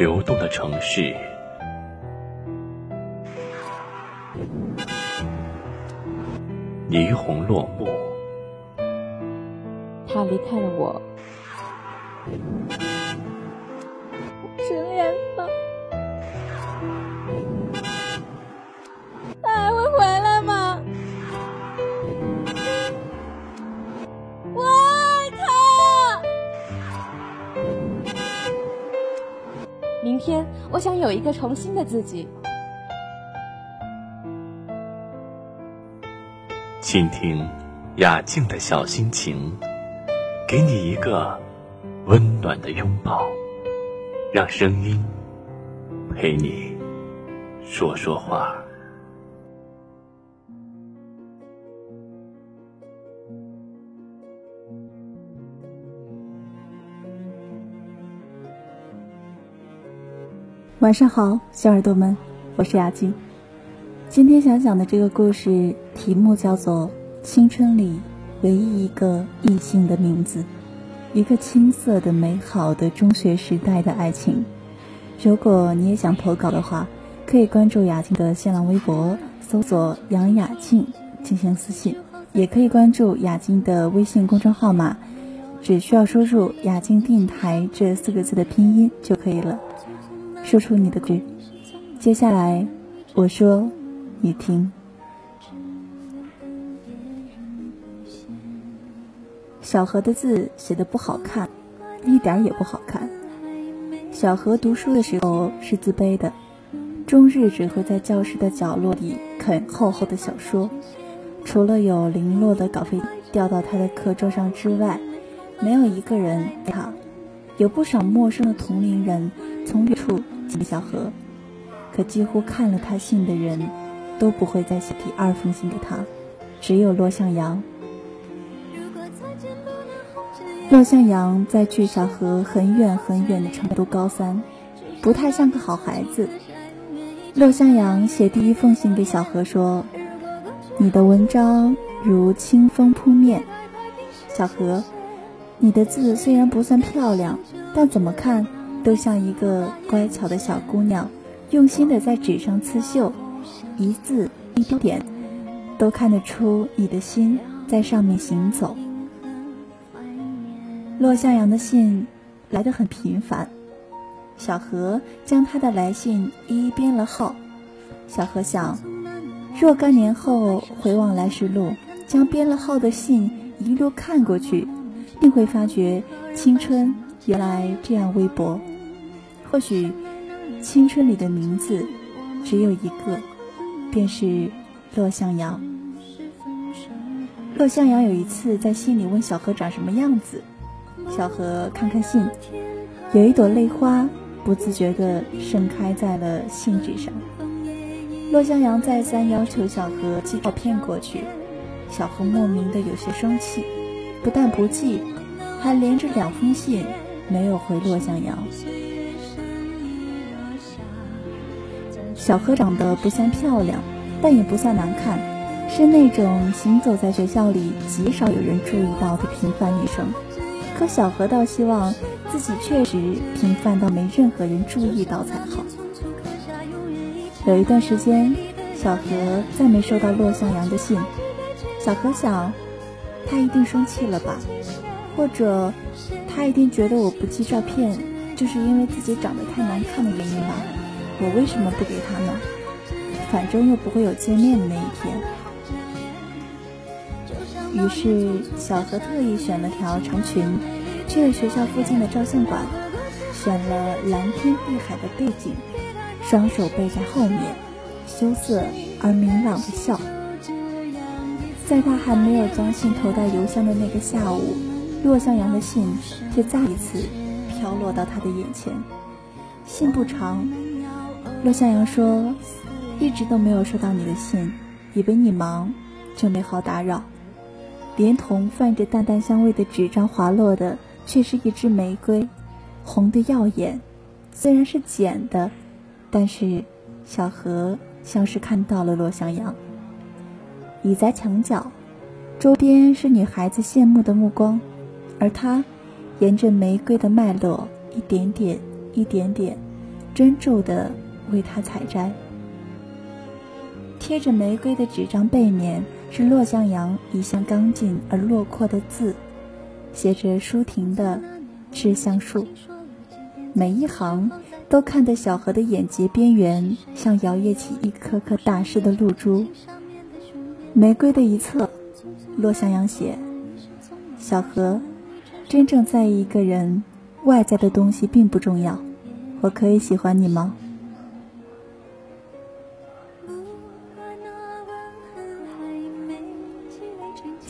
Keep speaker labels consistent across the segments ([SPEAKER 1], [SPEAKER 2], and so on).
[SPEAKER 1] 流动的城市，霓虹落幕，
[SPEAKER 2] 他离开了我，天，我想有一个重新的自己。
[SPEAKER 1] 倾听雅静的小心情，给你一个温暖的拥抱，让声音陪你说说话。
[SPEAKER 3] 晚上好，小耳朵们，我是雅静。今天想讲的这个故事题目叫做《青春里唯一一个异性的名字》，一个青涩的、美好的中学时代的爱情。如果你也想投稿的话，可以关注雅静的新浪微博，搜索“杨雅静”进行私信，也可以关注雅静的微信公众号码，只需要输入“雅静电台”这四个字的拼音就可以了。说出你的句，接下来我说，你听。小何的字写的不好看，一点也不好看。小何读书的时候是自卑的，终日只会在教室的角落里啃厚厚的小说，除了有零落的稿费掉到他的课桌上之外，没有一个人他。有不少陌生的同龄人从远处寄给小何，可几乎看了他信的人，都不会再写第二封信给他。只有骆向阳。骆向阳在距小何很远很远的成都高三，不太像个好孩子。骆向阳写第一封信给小何说：“你的文章如清风扑面，小何。”你的字虽然不算漂亮，但怎么看都像一个乖巧的小姑娘，用心的在纸上刺绣，一字一标点，都看得出你的心在上面行走。骆向阳的信来得很频繁，小何将他的来信一一编了号。小何想，若干年后回望来时路，将编了号的信一路看过去。定会发觉青春原来这样微薄。或许，青春里的名字只有一个，便是骆向阳。骆向阳有一次在信里问小何长什么样子，小何看看信，有一朵泪花不自觉地盛开在了信纸上。骆向阳再三要求小何寄照片过去，小何莫名的有些生气。不但不寄，还连着两封信没有回骆向阳。小何长得不算漂亮，但也不算难看，是那种行走在学校里极少有人注意到的平凡女生。可小何倒希望自己确实平凡到没任何人注意到才好。有一段时间，小何再没收到骆向阳的信，小何想。他一定生气了吧，或者他一定觉得我不寄照片，就是因为自己长得太难看的原因吧？我为什么不给他呢？反正又不会有见面的那一天。于是小何特意选了条长裙，去了学校附近的照相馆，选了蓝天碧海的背景，双手背在后面，羞涩而明朗的笑。在他还没有将信投到邮箱的那个下午，骆向阳的信却再一次飘落到他的眼前。信不长，骆向阳说：“一直都没有收到你的信，以为你忙，就没好打扰。”连同泛着淡淡香味的纸张滑落的，却是一支玫瑰，红的耀眼。虽然是捡的，但是小何像是看到了骆向阳。倚在墙角，周边是女孩子羡慕的目光，而他沿着玫瑰的脉络，一点点、一点点，专注的为他采摘。贴着玫瑰的纸张背面是骆向阳一向刚劲而落魄的字，写着舒婷的《致橡树》，每一行都看得小河的眼睫边缘像摇曳起一颗颗大师的露珠。玫瑰的一侧，骆向阳写：“小河，真正在意一个人，外在的东西并不重要，我可以喜欢你吗？”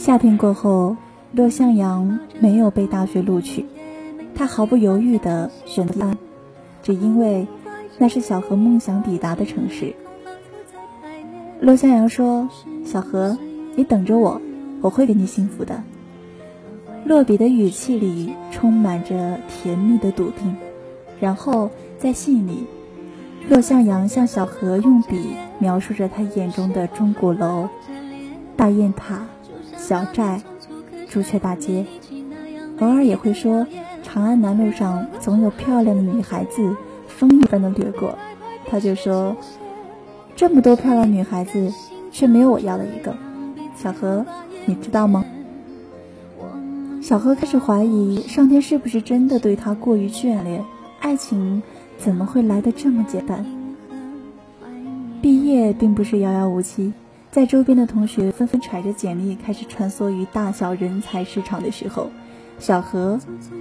[SPEAKER 3] 夏天过后，骆向阳没有被大学录取，他毫不犹豫地选择安，只因为那是小何梦想抵达的城市。骆向阳说：“小何，你等着我，我会给你幸福的。”落笔的语气里充满着甜蜜的笃定，然后在信里，骆向阳向小何用笔描述着他眼中的钟鼓楼、大雁塔。小寨、朱雀大街，偶尔也会说，长安南路上总有漂亮的女孩子风一般的掠过，他就说，这么多漂亮女孩子，却没有我要的一个。小何，你知道吗？小何开始怀疑，上天是不是真的对他过于眷恋？爱情怎么会来得这么简单？毕业并不是遥遥无期。在周边的同学纷纷揣着简历开始穿梭于大小人才市场的时候，小何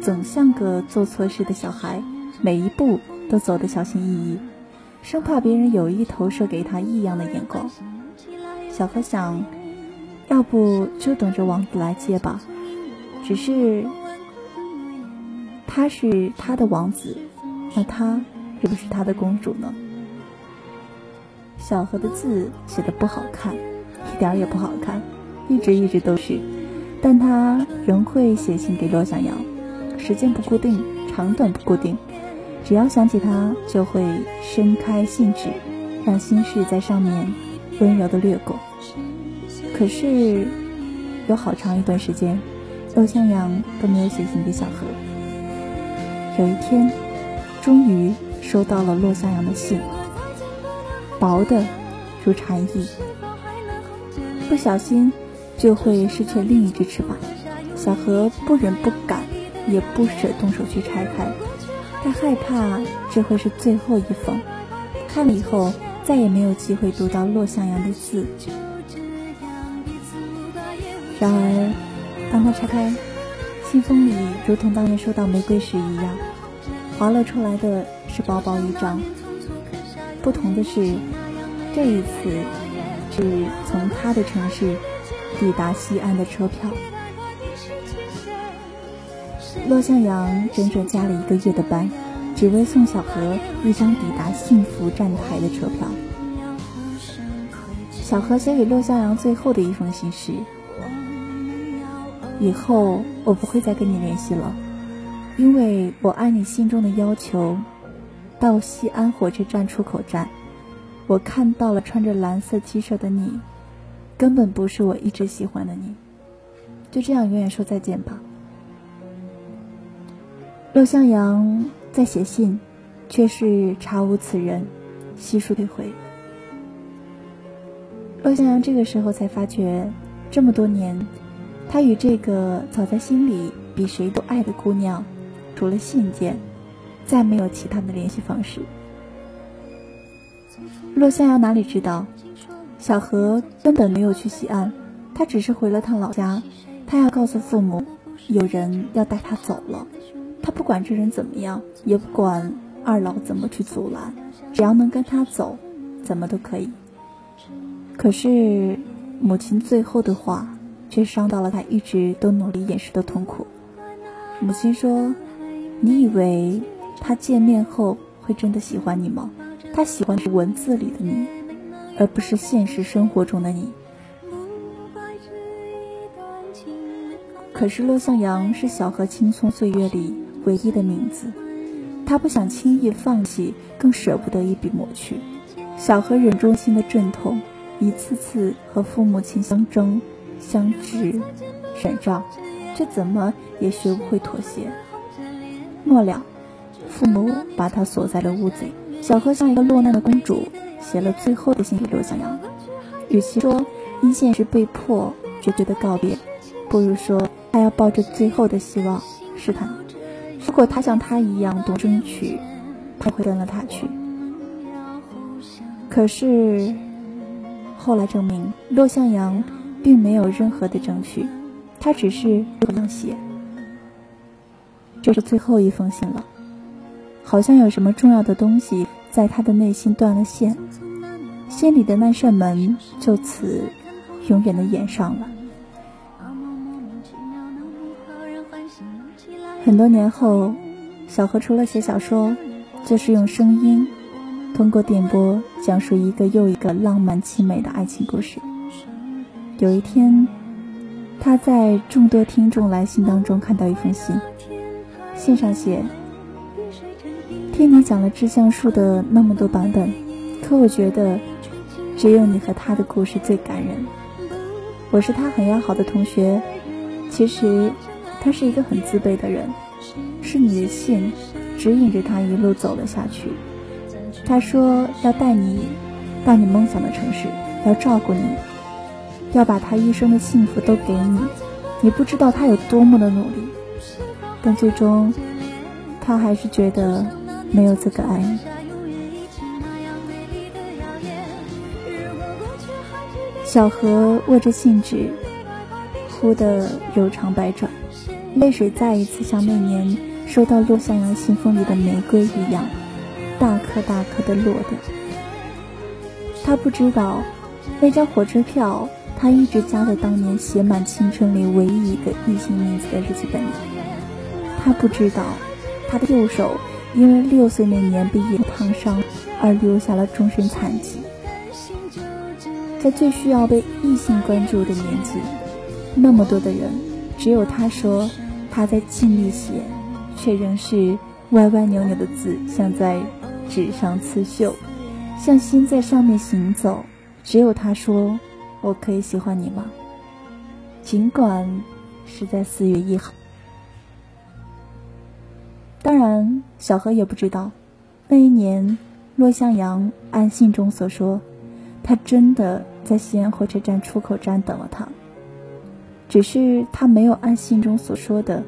[SPEAKER 3] 总像个做错事的小孩，每一步都走得小心翼翼，生怕别人有意投射给他异样的眼光。小何想，要不就等着王子来接吧。只是，他是他的王子，那他是不是他的公主呢？小何的字写的不好看，一点也不好看，一直一直都是。但他仍会写信给骆向阳，时间不固定，长短不固定，只要想起他，就会伸开信纸，让心事在上面温柔的掠过。可是有好长一段时间，骆向阳都没有写信给小何。有一天，终于收到了骆向阳的信。薄的如蝉翼，不小心就会失去另一只翅膀。小何不忍不敢，也不舍动手去拆开，他害怕这会是最后一封，看了以后再也没有机会读到骆向阳的字。然而，当他拆开信封里，如同当年收到玫瑰时一样，滑落出来的是薄薄一张。不同的是，这一次是从他的城市抵达西安的车票。骆向阳整整加了一个月的班，只为送小何一张抵达幸福站台的车票。小何写给骆向阳最后的一封信是：“以后我不会再跟你联系了，因为我按你心中的要求。”到西安火车站出口站，我看到了穿着蓝色 T 恤的你，根本不是我一直喜欢的你。就这样永远说再见吧。陆向阳在写信，却是查无此人，悉数退回。陆向阳这个时候才发觉，这么多年，他与这个早在心里比谁都爱的姑娘，除了信件。再没有其他的联系方式。洛向阳哪里知道，小何根本没有去西安，他只是回了趟老家。他要告诉父母，有人要带他走了。他不管这人怎么样，也不管二老怎么去阻拦，只要能跟他走，怎么都可以。可是母亲最后的话，却伤到了他一直都努力掩饰的痛苦。母亲说：“你以为？”他见面后会真的喜欢你吗？他喜欢是文字里的你，而不是现实生活中的你。可是骆向阳是小河青葱岁月里唯一的名字，他不想轻易放弃，更舍不得一笔抹去。小河忍中心的阵痛，一次次和父母亲相争、相执、闪照，却怎么也学不会妥协。末了。父母把他锁在了屋子里。小何像一个落难的公主，写了最后的信给罗向阳。与其说因现实被迫决绝的告别，不如说他要抱着最后的希望试探。如果他像他一样懂争取，他会跟了他去。可是后来证明，骆向阳并没有任何的争取，他只是这样写。这是最后一封信了，好像有什么重要的东西在他的内心断了线，心里的那扇门就此永远的掩上了。很多年后，小何除了写小说，就是用声音，通过电波讲述一个又一个浪漫凄美的爱情故事。有一天，他在众多听众来信当中看到一封信，信上写：“听你讲了致橡树的那么多版本，可我觉得只有你和他的故事最感人。我是他很要好的同学，其实。”他是一个很自卑的人，是你的信指引着他一路走了下去。他说要带你到你梦想的城市，要照顾你，要把他一生的幸福都给你。你不知道他有多么的努力，但最终他还是觉得没有资格爱你。小何握着信纸，哭得柔肠百转。泪水再一次像那年收到落向阳信封里的玫瑰一样，大颗大颗的落掉。他不知道，那张火车票他一直夹在当年写满青春里唯一一个异性名字的日记本里。他不知道，他的右手因为六岁那年被野烫伤而留下了终身残疾。在最需要被异性关注的年纪，那么多的人。只有他说，他在尽力写，却仍是歪歪扭扭的字，像在纸上刺绣，像心在上面行走。只有他说，我可以喜欢你吗？尽管是在四月一号。当然，小何也不知道，那一年，骆向阳按信中所说，他真的在西安火车站出口站等了他。只是他没有按信中所说的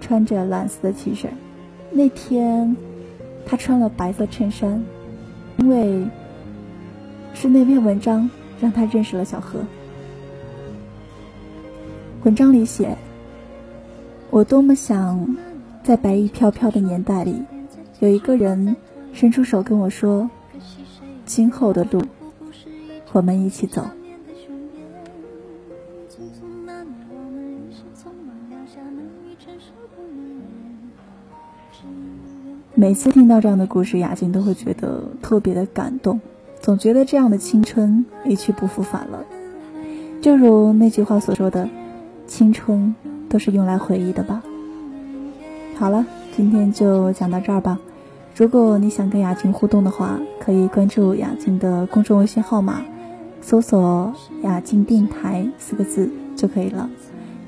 [SPEAKER 3] 穿着蓝色的 T 恤。那天，他穿了白色衬衫，因为是那篇文章让他认识了小何。文章里写：“我多么想在白衣飘飘的年代里，有一个人伸出手跟我说，今后的路，我们一起走。”每次听到这样的故事，雅静都会觉得特别的感动，总觉得这样的青春一去不复返了。正如那句话所说的：“青春都是用来回忆的吧。”好了，今天就讲到这儿吧。如果你想跟雅静互动的话，可以关注雅静的公众微信号码，搜索“雅静电台”四个字就可以了。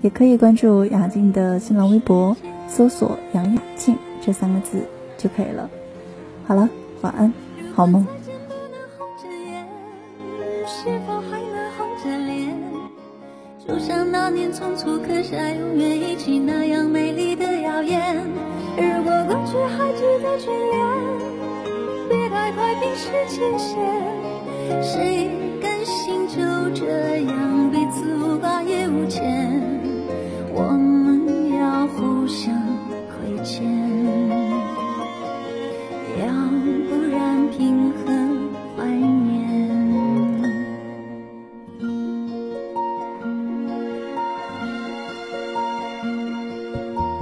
[SPEAKER 3] 也可以关注雅静的新浪微博，搜索“杨雅静”这三个字。就可以了。好了，晚安，好梦。就像那年匆促刻下永远一起那样美丽的谣言。如果过去还值得眷恋，别太快冰释前嫌。谁甘心就这样彼此无挂也无牵？